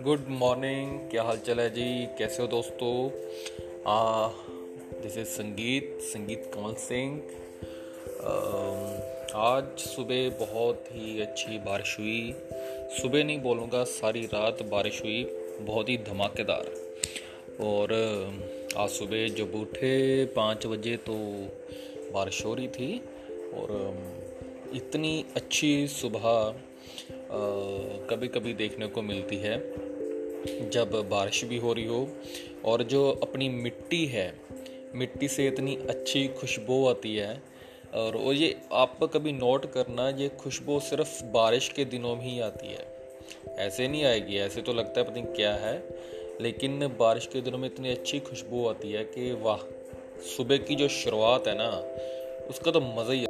Good morning क्या हाल चाल है जी? कैसे हो दोस्तों? दिस इज़ संगीत संगीत कमल सिंह। आज सुबह बहुत ही अच्छी बारिश हुई। सुबह नहीं बोलूँगा, सारी रात बारिश हुई। बहुत ही धमाकेदार। और आज सुबह जब उठे पाँच बजे तो बारिश हो रही थी। और इतनी अच्छी सुबह कभी कभी देखने को मिलती है। जब बारिश भी हो रही हो और जो अपनी मिट्टी है, मिट्टी से इतनी अच्छी खुशबू आती है और वो ये आप कभी नोट करना, ये खुशबू सिर्फ़ बारिश के दिनों में ही आती है। ऐसे नहीं आएगी, ऐसे तो लगता है पता नहीं क्या है, लेकिन बारिश के दिनों में इतनी अच्छी खुशबू आती है कि वाह, सुबह की जो शुरुआत है ना, उसका तो मज़ा ही